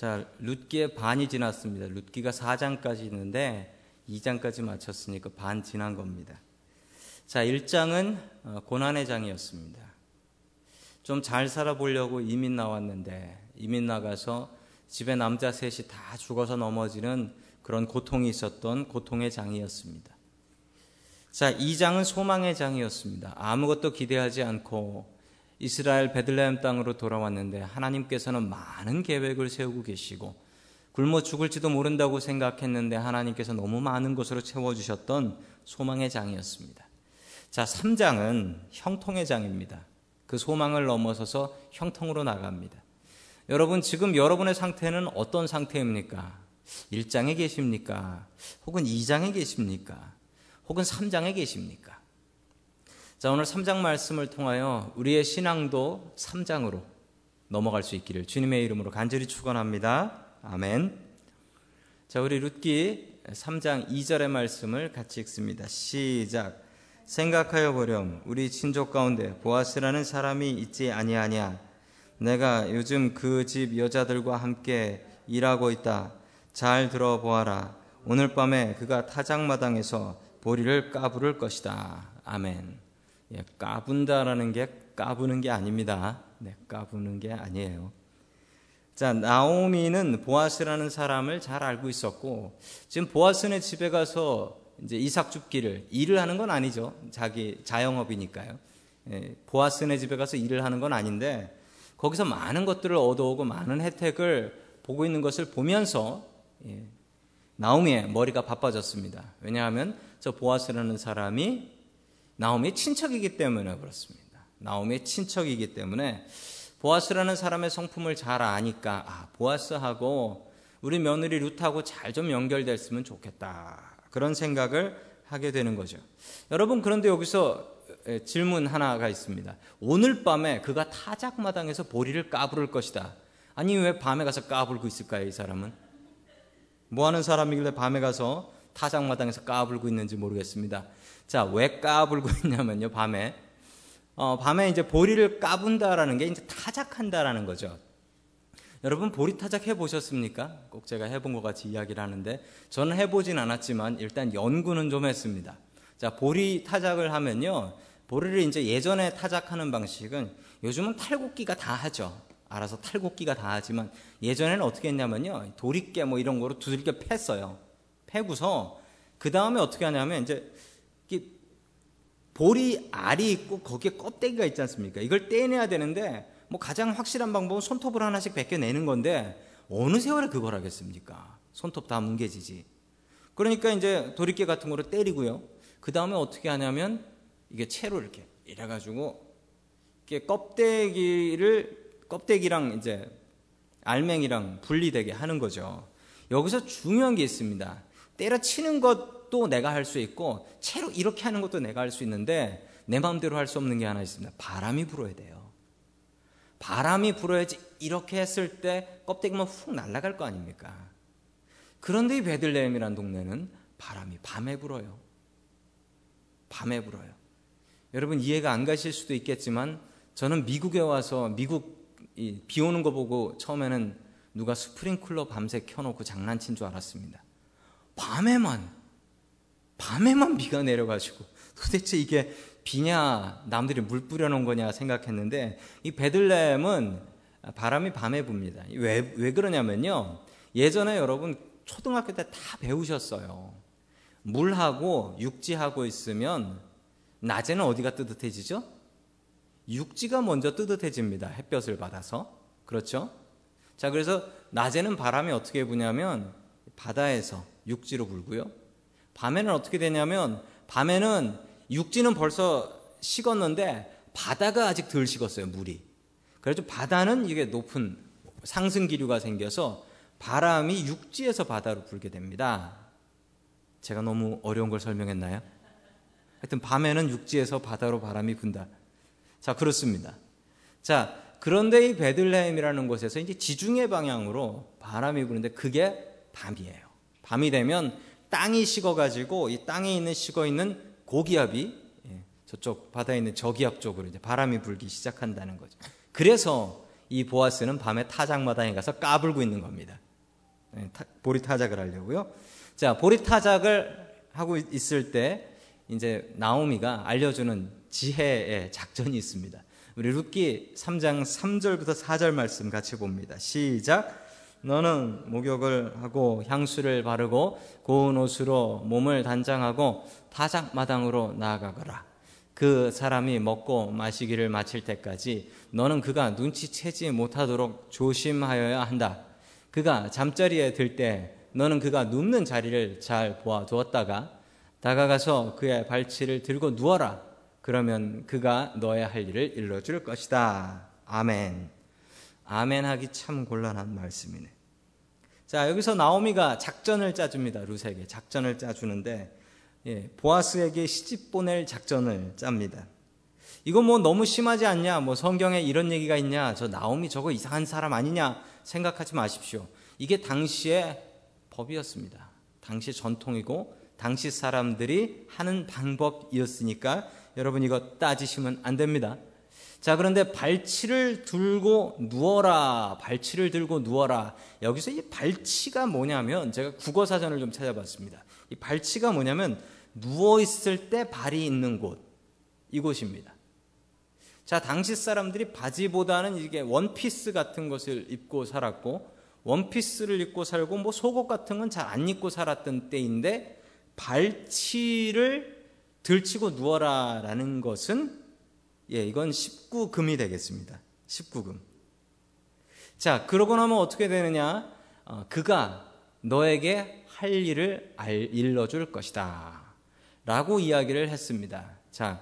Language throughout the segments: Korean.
자, 룻기의 반이 지났습니다. 룻기가 4장까지 있는데 2장까지 마쳤으니까 반 지난 겁니다. 자, 1장은 어, 고난의 장이었습니다. 좀 잘 살아보려고 이민 나왔는데 이민 나가서 집에 남자 셋이 다 죽어서 넘어지는 그런 고통이 있었던 고통의 장이었습니다. 자, 2장은 소망의 장이었습니다. 아무것도 기대하지 않고 이스라엘 베들레헴 땅으로 돌아왔는데 하나님께서는 많은 계획을 세우고 계시고 굶어 죽을지도 모른다고 생각했는데 하나님께서 너무 많은 것으로 채워주셨던 소망의 장이었습니다. 자, 3장은 형통의 장입니다. 그 소망을 넘어서서 형통으로 나갑니다. 여러분, 지금 여러분의 상태는 어떤 상태입니까? 1장에 계십니까? 혹은 2장에 계십니까? 혹은 3장에 계십니까? 자, 오늘 3장 말씀을 통하여 우리의 신앙도 3장으로 넘어갈 수 있기를 주님의 이름으로 간절히 축원합니다. 아멘. 자, 우리 룻기 3장 2절의 말씀을 같이 읽습니다. 시작. 생각하여 보렴 우리 친족 가운데 보아스라는 사람이 있지 아니하냐 내가 요즘 그 집 여자들과 함께 일하고 있다. 잘 들어보아라. 오늘 밤에 그가 타작마당에서 보리를 까부를 것이다. 아멘. 예, 까분다라는 게 까부는 게 아닙니다. 네, 까부는 게 아니에요. 자, 나오미는 보아스라는 사람을 잘 알고 있었고, 지금 보아스네 집에 가서 이제 이삭 줍기를 일을 하는 건 아니죠. 자기 자영업이니까요. 예, 보아스네 집에 가서 일을 하는 건 아닌데, 거기서 많은 것들을 얻어오고 많은 혜택을 보고 있는 것을 보면서, 예, 나오미의 머리가 바빠졌습니다. 왜냐하면 저 보아스라는 사람이 나오미의 친척이기 때문에 그렇습니다. 나오미의 친척이기 때문에 보아스라는 사람의 성품을 잘 아니까 아, 보아스하고 우리 며느리 룻하고 잘 좀 연결됐으면 좋겠다. 그런 생각을 하게 되는 거죠. 여러분 그런데 여기서 질문 하나가 있습니다. 오늘 밤에 그가 타작마당에서 보리를 까부를 것이다. 아니 왜 밤에 가서 까불고 있을까요, 이 사람은? 뭐 하는 사람이길래 밤에 가서 타작마당에서 까불고 있는지 모르겠습니다. 자, 왜 까불고 있냐면요, 밤에. 어, 밤에 이제 보리를 까분다라는 게 이제 타작한다라는 거죠. 여러분, 보리 타작 해보셨습니까? 꼭 제가 해본 것 같이 이야기를 하는데, 저는 해보진 않았지만, 일단 연구는 좀 했습니다. 자, 보리 타작을 하면요, 보리를 이제 예전에 타작하는 방식은 요즘은 탈곡기가 다 하죠. 알아서 탈곡기가 다 하지만 예전에는 어떻게 했냐면요. 도리깨 뭐 이런 거로 두들겨 팼어요. 패고서 그 다음에 어떻게 하냐면 이제 볼이 알이 있고 거기에 껍데기가 있지 않습니까? 이걸 떼내야 되는데 뭐 가장 확실한 방법은 손톱을 하나씩 벗겨내는 건데 어느 세월에 그걸 하겠습니까? 손톱 다 뭉개지지. 그러니까 이제 도리깨 같은 거로 때리고요. 그 다음에 어떻게 하냐면 이게 채로 이렇게 이래 가지고 이게 껍데기를 껍데기랑 이제 알맹이랑 분리되게 하는 거죠. 여기서 중요한 게 있습니다. 때려치는 것 도 내가 할 수 있고 채로 이렇게 하는 것도 내가 할 수 있는데 내 마음대로 할 수 없는 게 하나 있습니다. 바람이 불어야 돼요. 바람이 불어야지 이렇게 했을 때 껍데기만 훅 날아갈 거 아닙니까? 그런데 이 베들레헴이라는 동네는 바람이 밤에 불어요. 밤에 불어요. 여러분 이해가 안 가실 수도 있겠지만 저는 미국에 와서 미국 비 오는 거 보고 처음에는 누가 스프링클러 밤새 켜놓고 장난친 줄 알았습니다. 밤에만 밤에만 비가 내려가지고 도대체 이게 비냐 남들이 물 뿌려놓은 거냐 생각했는데 이 베들레헴은 바람이 밤에 붑니다. 왜, 왜 그러냐면요. 예전에 여러분 초등학교 때 다 배우셨어요. 물하고 육지하고 있으면 낮에는 어디가 뜨뜻해지죠? 육지가 먼저 뜨뜻해집니다. 햇볕을 받아서. 그렇죠? 자, 그래서 낮에는 바람이 어떻게 부냐면 바다에서 육지로 불고요. 밤에는 어떻게 되냐면 밤에는 육지는 벌써 식었는데 바다가 아직 덜 식었어요, 물이. 그래서 바다는 이게 높은 상승 기류가 생겨서 바람이 육지에서 바다로 불게 됩니다. 제가 너무 어려운 걸 설명했나요? 하여튼 밤에는 육지에서 바다로 바람이 분다. 자, 그렇습니다. 자, 그런데 이 베들레헴이라는 곳에서 이제 지중해 방향으로 바람이 부는데 그게 밤이에요. 밤이 되면 땅이 식어가지고 이 땅에 있는 식어 있는 고기압이 예, 저쪽 바다에 있는 저기압 쪽으로 이제 바람이 불기 시작한다는 거죠. 그래서 이 보아스는 밤에 타작마당에 가서 까불고 있는 겁니다. 네, 보리 타작을 하려고요. 자, 보리 타작을 하고 있을 때 이제 나오미가 알려주는 지혜의 작전이 있습니다. 우리 룻기 3장 3절부터 4절 말씀 같이 봅니다. 시작. 너는 목욕을 하고 향수를 바르고 고운 옷으로 몸을 단장하고 타작마당으로 나아가거라. 그 사람이 먹고 마시기를 마칠 때까지 너는 그가 눈치채지 못하도록 조심하여야 한다. 그가 잠자리에 들 때 너는 그가 눕는 자리를 잘 보아 두었다가 다가가서 그의 발치를 들고 누워라. 그러면 그가 너의 할 일을 일러줄 것이다. 아멘. 아멘 하기 참 곤란한 말씀이네. 자, 여기서 나오미가 작전을 짜줍니다. 루세에게 작전을 짜주는데, 예, 보아스에게 시집 보낼 작전을 짭니다. 이거 뭐 너무 심하지 않냐? 뭐 성경에 이런 얘기가 있냐? 저 나오미 저거 이상한 사람 아니냐? 생각하지 마십시오. 이게 당시의 법이었습니다. 당시 전통이고, 당시 사람들이 하는 방법이었으니까 여러분 이거 따지시면 안 됩니다. 자, 그런데 발치를 들고 누워라. 발치를 들고 누워라. 여기서 이 발치가 뭐냐면 제가 국어 사전을 좀 찾아봤습니다. 이 발치가 뭐냐면 누워 있을 때 발이 있는 곳. 이곳입니다. 자, 당시 사람들이 바지보다는 이게 원피스 같은 것을 입고 살았고 원피스를 입고 살고 뭐 속옷 같은 건 잘 안 입고 살았던 때인데 발치를 들치고 누워라라는 것은 예, 이건 19금이 되겠습니다. 19금. 자, 그러고 나면 어떻게 되느냐? 어, 그가 너에게 할 일을 알, 일러줄 것이다. 라고 이야기를 했습니다. 자,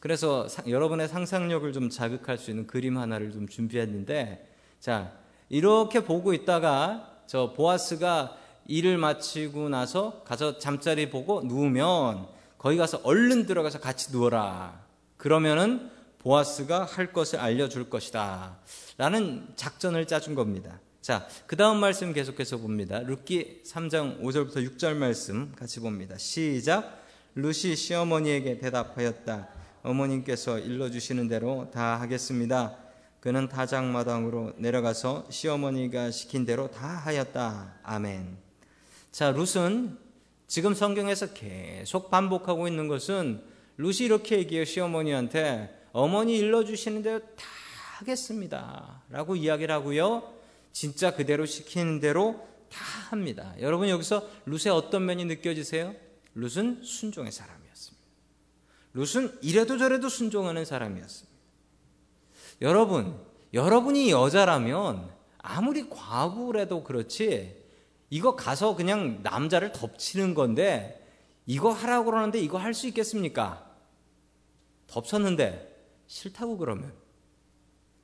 그래서 사, 여러분의 상상력을 좀 자극할 수 있는 그림 하나를 좀 준비했는데, 자, 이렇게 보고 있다가 저 보아스가 일을 마치고 나서 가서 잠자리 보고 누우면 거기 가서 얼른 들어가서 같이 누워라. 그러면은 보아스가 할 것을 알려줄 것이다. 라는 작전을 짜준 겁니다. 자, 그 다음 말씀 계속해서 봅니다. 룻기 3장 5절부터 6절 말씀 같이 봅니다. 시작. 루시 시어머니에게 대답하였다. 어머님께서 일러주시는 대로 다 하겠습니다. 그는 타작마당으로 내려가서 시어머니가 시킨 대로 다 하였다. 아멘. 자, 룻은 지금 성경에서 계속 반복하고 있는 것은 룻이 이렇게 얘기해요. 시어머니한테 어머니 일러주시는 대로 다 하겠습니다. 라고 이야기를 하고요. 진짜 그대로 시키는 대로 다 합니다. 여러분 여기서 룻의 어떤 면이 느껴지세요? 룻은 순종의 사람이었습니다. 룻은 이래도 저래도 순종하는 사람이었습니다. 여러분, 여러분이 여자라면 아무리 과부라도 그렇지 이거 가서 그냥 남자를 덮치는 건데 이거 하라고 그러는데 이거 할 수 있겠습니까? 덮쳤는데 싫다고 그러면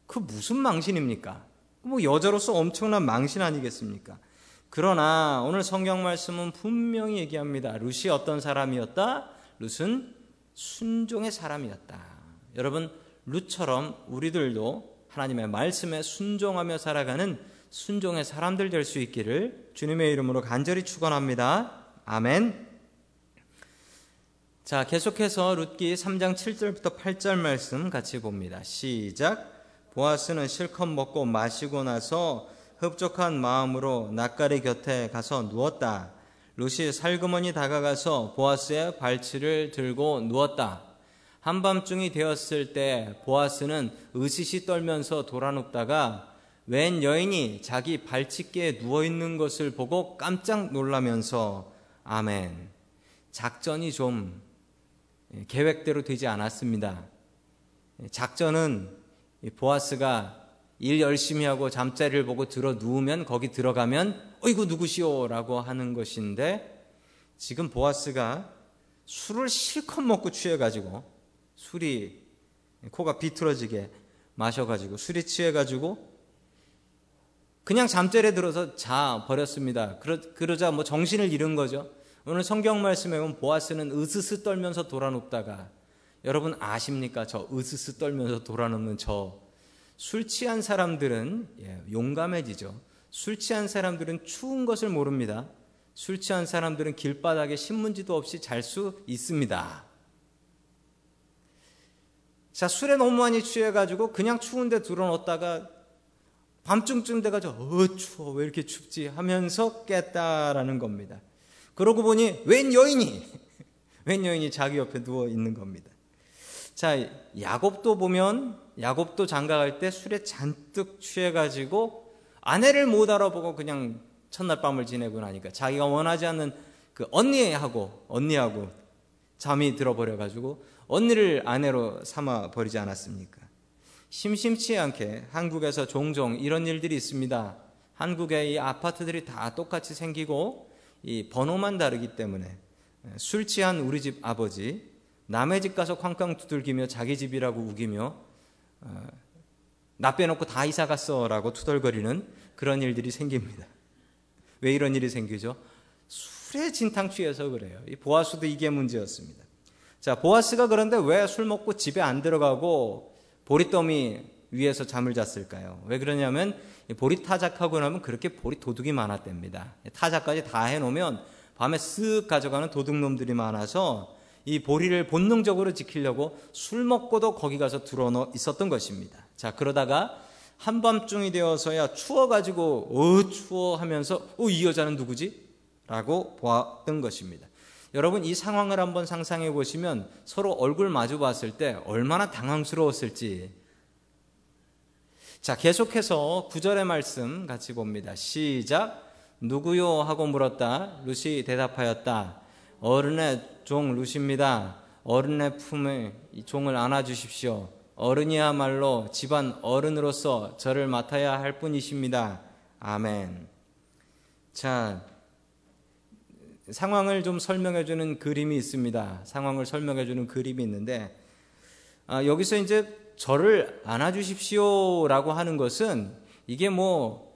그 무슨 망신입니까? 뭐 여자로서 엄청난 망신 아니겠습니까? 그러나 오늘 성경 말씀은 분명히 얘기합니다. 룻이 어떤 사람이었다? 룻은 순종의 사람이었다. 여러분, 룻처럼 우리들도 하나님의 말씀에 순종하며 살아가는 순종의 사람들 될 수 있기를 주님의 이름으로 간절히 축원합니다. 아멘. 자, 계속해서 룻기 3장 7절부터 8절 말씀 같이 봅니다. 시작. 보아스는 실컷 먹고 마시고 나서 흡족한 마음으로 낯가리 곁에 가서 누웠다. 룻이 살그머니 다가가서 보아스의 발치를 들고 누웠다. 한밤중이 되었을 때 보아스는 으시시 떨면서 돌아눕다가 웬 여인이 자기 발치기에 누워 있는 것을 보고 깜짝 놀라면서 아멘. 작전이 좀 예, 계획대로 되지 않았습니다. 예, 작전은 보아스가 일 열심히 하고 잠자리를 보고 들어 누우면 거기 들어가면 어이구 누구시오라고 하는 것인데 지금 보아스가 술을 실컷 먹고 취해가지고 술이 코가 비틀어지게 마셔가지고 술이 취해가지고 그냥 잠자리에 들어서 자 버렸습니다. 그러, 그러자 뭐 정신을 잃은 거죠. 오늘 성경 말씀에 보면 보아스는 으스스 떨면서 돌아눕다가 여러분 아십니까? 저 으스스 떨면서 돌아눕는 저 술 취한 사람들은 예, 용감해지죠. 술 취한 사람들은 추운 것을 모릅니다. 술 취한 사람들은 길바닥에 신문지도 없이 잘 수 있습니다. 자, 술에 너무 많이 취해가지고 그냥 추운데 들어놓다가 밤중쯤 돼가지고 어 추워 왜 이렇게 춥지 하면서 깼다라는 겁니다. 그러고 보니 웬 여인이 웬 여인이 자기 옆에 누워 있는 겁니다. 자 야곱도 보면 야곱도 장가갈 때 술에 잔뜩 취해가지고 아내를 못 알아보고 그냥 첫날 밤을 지내고 나니까 자기가 원하지 않는 그 언니하고 언니하고 잠이 들어버려가지고 언니를 아내로 삼아 버리지 않았습니까? 심심치 않게 한국에서 종종 이런 일들이 있습니다. 한국의 이 아파트들이 다 똑같이 생기고 이 번호만 다르기 때문에 술 취한 우리 집 아버지 남의 집 가서 쾅쾅 두들기며 자기 집이라고 우기며 어, 나 빼놓고 다 이사 갔어라고 투덜거리는 그런 일들이 생깁니다. 왜 이런 일이 생기죠? 술에 진탕 취해서 그래요. 이 보아스도 이게 문제였습니다. 자, 보아스가 그런데 왜 술 먹고 집에 안 들어가고 보리더미 위에서 잠을 잤을까요? 왜 그러냐면 보리 타작하고 나면 그렇게 보리 도둑이 많았답니다. 타작까지 다 해놓으면 밤에 쓱 가져가는 도둑놈들이 많아서 이 보리를 본능적으로 지키려고 술 먹고도 거기 가서 들어 있었던 것입니다. 자, 그러다가 한밤중이 되어서야 추워가지고, 어, 추워 하면서, 어, 이 여자는 누구지? 라고 보았던 것입니다. 여러분, 이 상황을 한번 상상해 보시면 서로 얼굴 마주 봤을 때 얼마나 당황스러웠을지. 자, 계속해서 구절의 말씀 같이 봅니다. 시작. 누구요? 하고 물었다. 루시 대답하였다. 어른의 종 루시입니다. 어른의 품에 이 종을 안아주십시오. 어른이야말로 집안 어른으로서 저를 맡아야 할 뿐이십니다. 아멘. 자, 상황을 좀 설명해주는 그림이 있습니다. 상황을 설명해주는 그림이 있는데, 아, 여기서 이제 저를 안아주십시오라고 하는 것은 이게 뭐,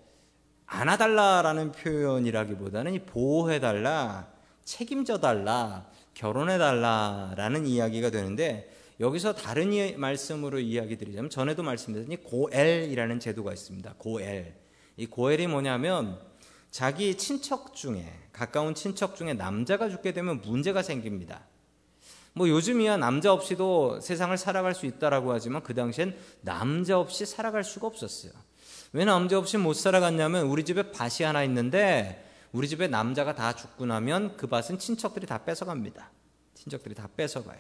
안아달라라는 표현이라기보다는 보호해달라, 책임져달라, 결혼해달라라는 이야기가 되는데, 여기서 다른 말씀으로 이야기 드리자면 전에도 말씀드렸더니 고엘이라는 제도가 있습니다. 고엘. 이 고엘이 뭐냐면 자기 친척 중에 가까운 친척 중에 남자가 죽게 되면 문제가 생깁니다. 뭐 요즘이야 남자 없이도 세상을 살아갈 수 있다라고 하지만 그 당시엔 남자 없이 살아갈 수가 없었어요. 왜 남자 없이 못 살아갔냐면 우리 집에 밭이 하나 있는데 우리 집에 남자가 다 죽고 나면 그 밭은 친척들이 다 뺏어갑니다. 친척들이 다 뺏어가요.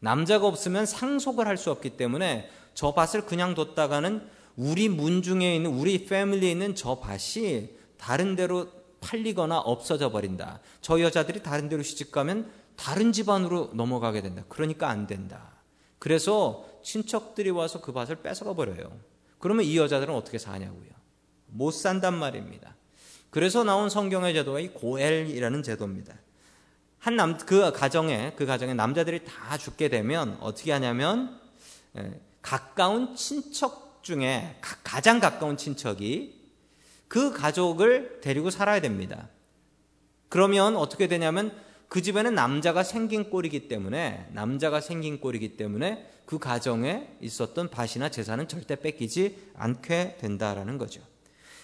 남자가 없으면 상속을 할 수 없기 때문에 저 밭을 그냥 뒀다가는 우리 문중에 있는 우리 패밀리에 있는 저 밭이 다른 데로 팔리거나 없어져 버린다. 저 여자들이 다른 데로 시집 가면 다른 집안으로 넘어가게 된다. 그러니까 안 된다. 그래서 친척들이 와서 그 밭을 뺏어가 버려요. 그러면 이 여자들은 어떻게 사냐고요. 못 산단 말입니다. 그래서 나온 성경의 제도가 이 고엘이라는 제도입니다. 한 남, 그 가정에, 그 가정에 남자들이 다 죽게 되면 어떻게 하냐면, 예, 가까운 친척 중에 가장 가까운 친척이 그 가족을 데리고 살아야 됩니다. 그러면 어떻게 되냐면 그 집에는 남자가 생긴 꼴이기 때문에 남자가 생긴 꼴이기 때문에 그 가정에 있었던 밭이나 재산은 절대 뺏기지 않게 된다라는 거죠.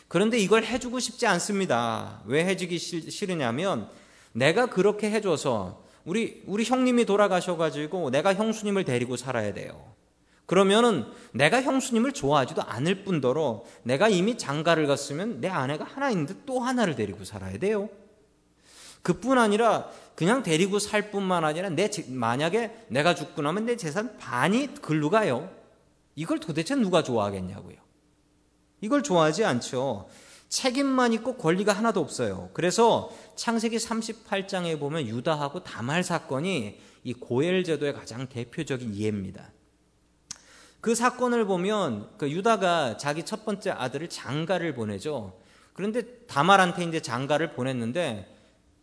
그런데 이걸 해주고 싶지 않습니다. 왜 해주기 싫으냐면 내가 그렇게 해줘서 우리 우리 형님이 돌아가셔가지고 내가 형수님을 데리고 살아야 돼요. 그러면은 내가 형수님을 좋아하지도 않을 뿐더러 내가 이미 장가를 갔으면 내 아내가 하나 있는데 또 하나를 데리고 살아야 돼요. 그뿐 아니라 그냥 데리고 살 뿐만 아니라 내 만약에 내가 죽고 나면 내 재산 반이 글로 가요. 이걸 도대체 누가 좋아하겠냐고요. 이걸 좋아하지 않죠. 책임만 있고 권리가 하나도 없어요. 그래서 창세기 38장에 보면 유다하고 다말 사건이 이 고엘 제도의 가장 대표적인 예입니다. 그 사건을 보면 그 유다가 자기 첫 번째 아들을 장가를 보내죠. 그런데 다말한테 이제 장가를 보냈는데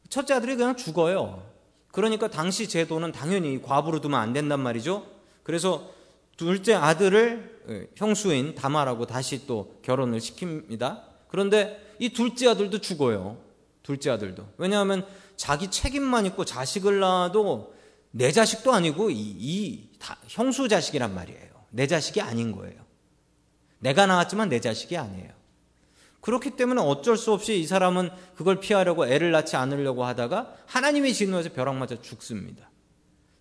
첫째 아들이 그냥 죽어요. 그러니까 당시 제도는 당연히 과부로 두면 안 된단 말이죠. 그래서 둘째 아들을 예, 형수인 다말하고 다시 또 결혼을 시킵니다. 그런데 이 둘째 아들도 죽어요. 둘째 아들도. 왜냐하면 자기 책임만 있고 자식을 낳아도 내 자식도 아니고 이, 이 형수 자식이란 말이에요. 내 자식이 아닌 거예요. 내가 낳았지만 내 자식이 아니에요. 그렇기 때문에 어쩔 수 없이 이 사람은 그걸 피하려고 애를 낳지 않으려고 하다가 하나님의 진노에서 벼락 맞아 죽습니다.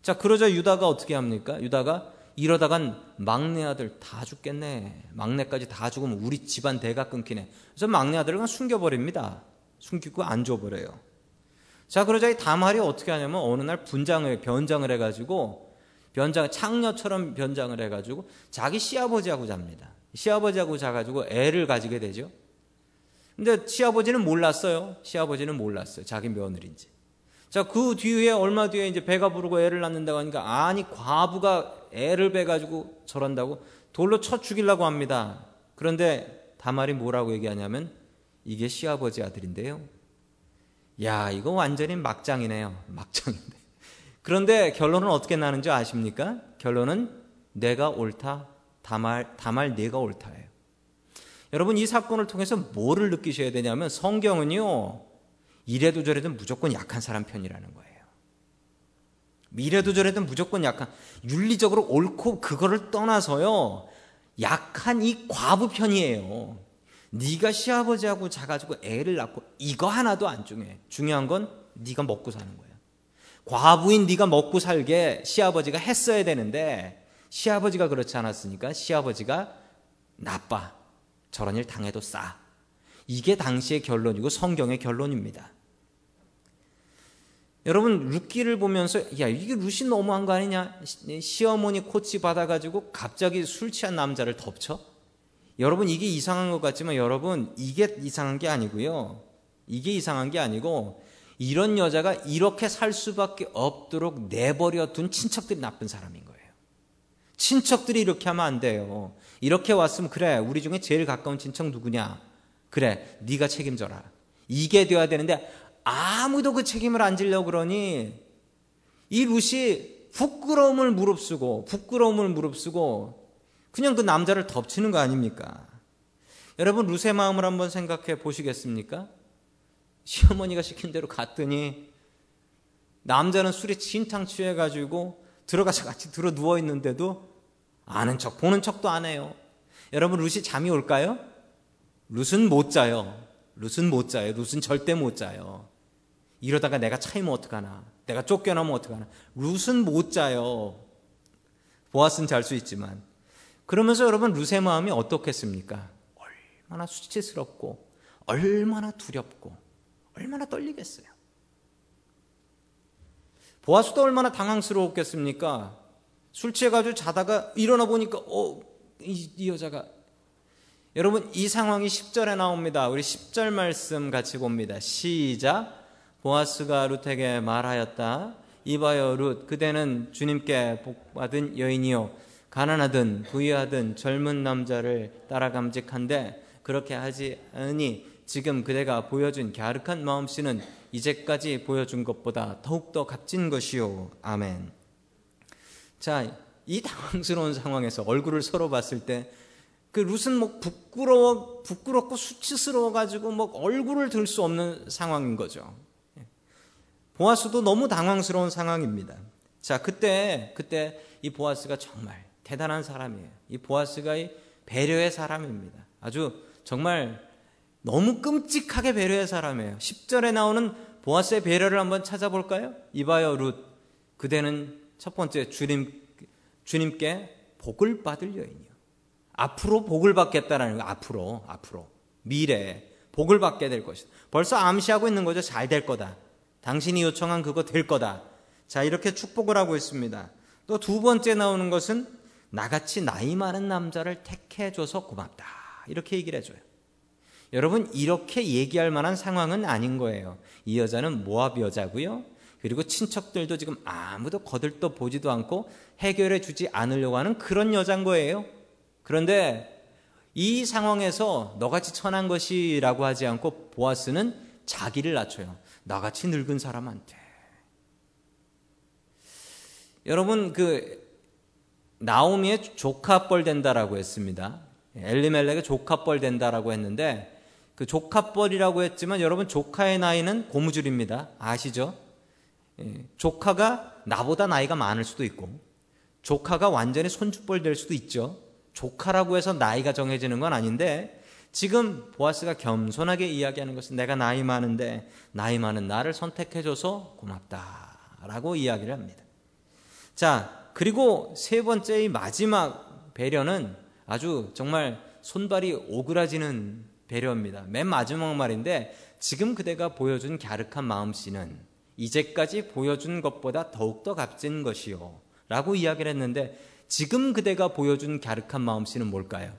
자, 그러자 유다가 어떻게 합니까? 유다가 이러다간 막내 아들 다 죽겠네. 막내까지 다 죽으면 우리 집안 대가 끊기네. 그래서 막내 아들을 그냥 숨겨버립니다. 숨기고 안 줘버려요. 자, 그러자 이 다말이 어떻게 하냐면 어느 날 분장을, 변장을 해가지고 변장, 창녀처럼 변장을 해가지고 자기 시아버지하고 잡니다. 시아버지하고 자가지고 애를 가지게 되죠. 근데 시아버지는 몰랐어요. 시아버지는 몰랐어요. 자기 며느리인지. 자, 그 뒤에 얼마 뒤에 이제 배가 부르고 애를 낳는다고 하니까 아니 과부가 애를 베가지고 저런다고 돌로 쳐 죽이려고 합니다. 그런데 다말이 뭐라고 얘기하냐면 이게 시아버지 아들인데요. 야, 이거 완전히 막장이네요. 막장인데. 그런데 결론은 어떻게 나는지 아십니까? 결론은 내가 옳다. 다말, 다말 내가 옳다예요. 여러분, 이 사건을 통해서 뭐를 느끼셔야 되냐면 성경은요, 이래도 저래도 무조건 약한 사람 편이라는 거예요. 이래도 저래도 무조건 약한, 윤리적으로 옳고 그거를 떠나서요, 약한 이 과부 편이에요. 네가 시아버지하고 자가지고 애를 낳고 이거 하나도 안 중요해. 중요한 건 네가 먹고 사는 거야. 과부인 네가 먹고 살게 시아버지가 했어야 되는데 시아버지가 그렇지 않았으니까 시아버지가 나빠. 저런 일 당해도 싸. 이게 당시의 결론이고 성경의 결론입니다. 여러분 루키를 보면서 야 이게 루시 너무한 거 아니냐? 시어머니 코치 받아가지고 갑자기 술 취한 남자를 덮쳐? 여러분 이게 이상한 것 같지만 여러분 이게 이상한 게 아니고요. 이게 이상한 게 아니고 이런 여자가 이렇게 살 수밖에 없도록 내버려 둔 친척들이 나쁜 사람인 거예요. 친척들이 이렇게 하면 안 돼요. 이렇게 왔으면 그래 우리 중에 제일 가까운 친척 누구냐? 그래 네가 책임져라. 이게 돼야 되는데 아무도 그 책임을 안 지려고 그러니 이 룻이 부끄러움을 무릅쓰고 부끄러움을 무릅쓰고 그냥 그 남자를 덮치는 거 아닙니까? 여러분 룻의 마음을 한번 생각해 보시겠습니까? 시어머니가 시킨 대로 갔더니 남자는 술에 진탕 취해가지고 들어가서 같이 들어 누워 있는데도 아는 척 보는 척도 안 해요. 여러분 룻이 잠이 올까요? 룻은 못 자요. 룻은 못 자요. 룻은 절대 못 자요. 이러다가 내가 차이면 어떡하나. 내가 쫓겨나면 어떡하나. 룻은 못 자요. 보아스는 잘 수 있지만. 그러면서 여러분 룻의 마음이 어떻겠습니까? 얼마나 수치스럽고 얼마나 두렵고 얼마나 떨리겠어요. 보아스도 얼마나 당황스러웠겠습니까? 술 취해가지고 자다가 일어나 보니까 어, 이, 이 여자가 여러분 이 상황이 10절에 나옵니다. 우리 10절 말씀 같이 봅니다. 시작 보아스가 룻에게 말하였다. 이봐요 룻 그대는 주님께 복받은 여인이요 가난하든 부유하든 젊은 남자를 따라 감직한데 그렇게 하지 않으니 지금 그대가 보여준 갸륵한 마음씨는 이제까지 보여준 것보다 더욱더 값진 것이요. 아멘. 자, 이 당황스러운 상황에서 얼굴을 서로 봤을 때 그 룻은 뭐 부끄러워, 부끄럽고 수치스러워가지고 뭐 얼굴을 들 수 없는 상황인 거죠. 보아스도 너무 당황스러운 상황입니다. 자, 그때, 그때 이 보아스가 정말 대단한 사람이에요. 이 보아스가 이 배려의 사람입니다. 아주 정말 너무 끔찍하게 배려의 사람이에요. 10절에 나오는 보아스의 배려를 한번 찾아볼까요? 이봐요, 룻. 그대는 첫 번째 주님, 주님께 복을 받을 여인이요. 앞으로 복을 받겠다라는 거, 앞으로, 앞으로. 미래에 복을 받게 될 것이다. 벌써 암시하고 있는 거죠. 잘 될 거다. 당신이 요청한 그거 될 거다. 자, 이렇게 축복을 하고 있습니다. 또 두 번째 나오는 것은 나같이 나이 많은 남자를 택해줘서 고맙다. 이렇게 얘기를 해줘요. 여러분, 이렇게 얘기할 만한 상황은 아닌 거예요. 이 여자는 모압 여자고요. 그리고 친척들도 지금 아무도 거들떠 보지도 않고 해결해 주지 않으려고 하는 그런 여자인 거예요. 그런데 이 상황에서 너같이 천한 것이라고 하지 않고 보아스는 자기를 낮춰요. 나같이 늙은 사람한테. 여러분, 그 나오미의 조카뻘 된다라고 했습니다. 엘리멜렉의 조카뻘 된다라고 했는데 그 조카뻘이라고 했지만 여러분 조카의 나이는 고무줄입니다. 아시죠? 예, 조카가 나보다 나이가 많을 수도 있고 조카가 완전히 손주뻘 될 수도 있죠. 조카라고 해서 나이가 정해지는 건 아닌데 지금 보아스가 겸손하게 이야기하는 것은 내가 나이 많은데 나이 많은 나를 선택해줘서 고맙다라고 이야기를 합니다. 자, 그리고 세 번째의 마지막 배려는 아주 정말 손발이 오그라지는 배려입니다. 맨 마지막 말인데 지금 그대가 보여준 갸륵한 마음씨는 이제까지 보여준 것보다 더욱더 값진 것이요. 라고 이야기를 했는데 지금 그대가 보여준 갸륵한 마음씨는 뭘까요?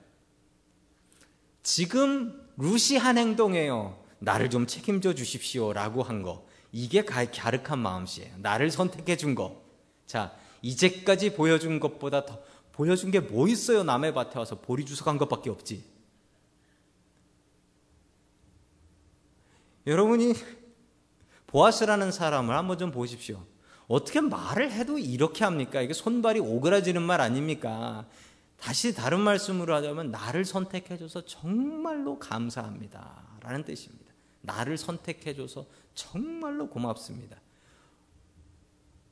지금 루시 한 행동이에요. 나를 좀 책임져 주십시오. 라고 한 거. 이게 갸륵한 마음씨예요. 나를 선택해 준 거. 자, 이제까지 보여준 것보다 더 보여준 게 뭐 있어요? 남의 밭에 와서 보리 간 것밖에 없지. 여러분이 보아스라는 사람을 한번 좀 보십시오. 어떻게 말을 해도 이렇게 합니까? 이게 손발이 오그라지는 말 아닙니까? 다시 다른 말씀으로 하자면 나를 선택해줘서 정말로 감사합니다. 라는 뜻입니다. 나를 선택해줘서 정말로 고맙습니다.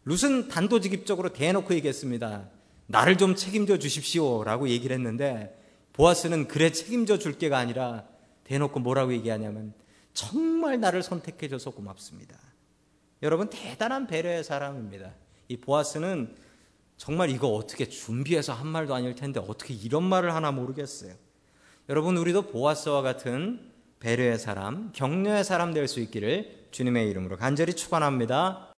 룻은 단도직입적으로 대놓고 얘기했습니다. 나를 좀 책임져 주십시오. 라고 얘기를 했는데 보아스는 그래 책임져 줄 게가 아니라 대놓고 뭐라고 얘기하냐면 정말 나를 선택해줘서 고맙습니다. 여러분 대단한 배려의 사람입니다. 이 보아스는 정말 이거 어떻게 준비해서 한 말도 아닐 텐데 어떻게 이런 말을 하나 모르겠어요. 여러분 우리도 보아스와 같은 배려의 사람, 격려의 사람 될 수 있기를 주님의 이름으로 간절히 축원합니다.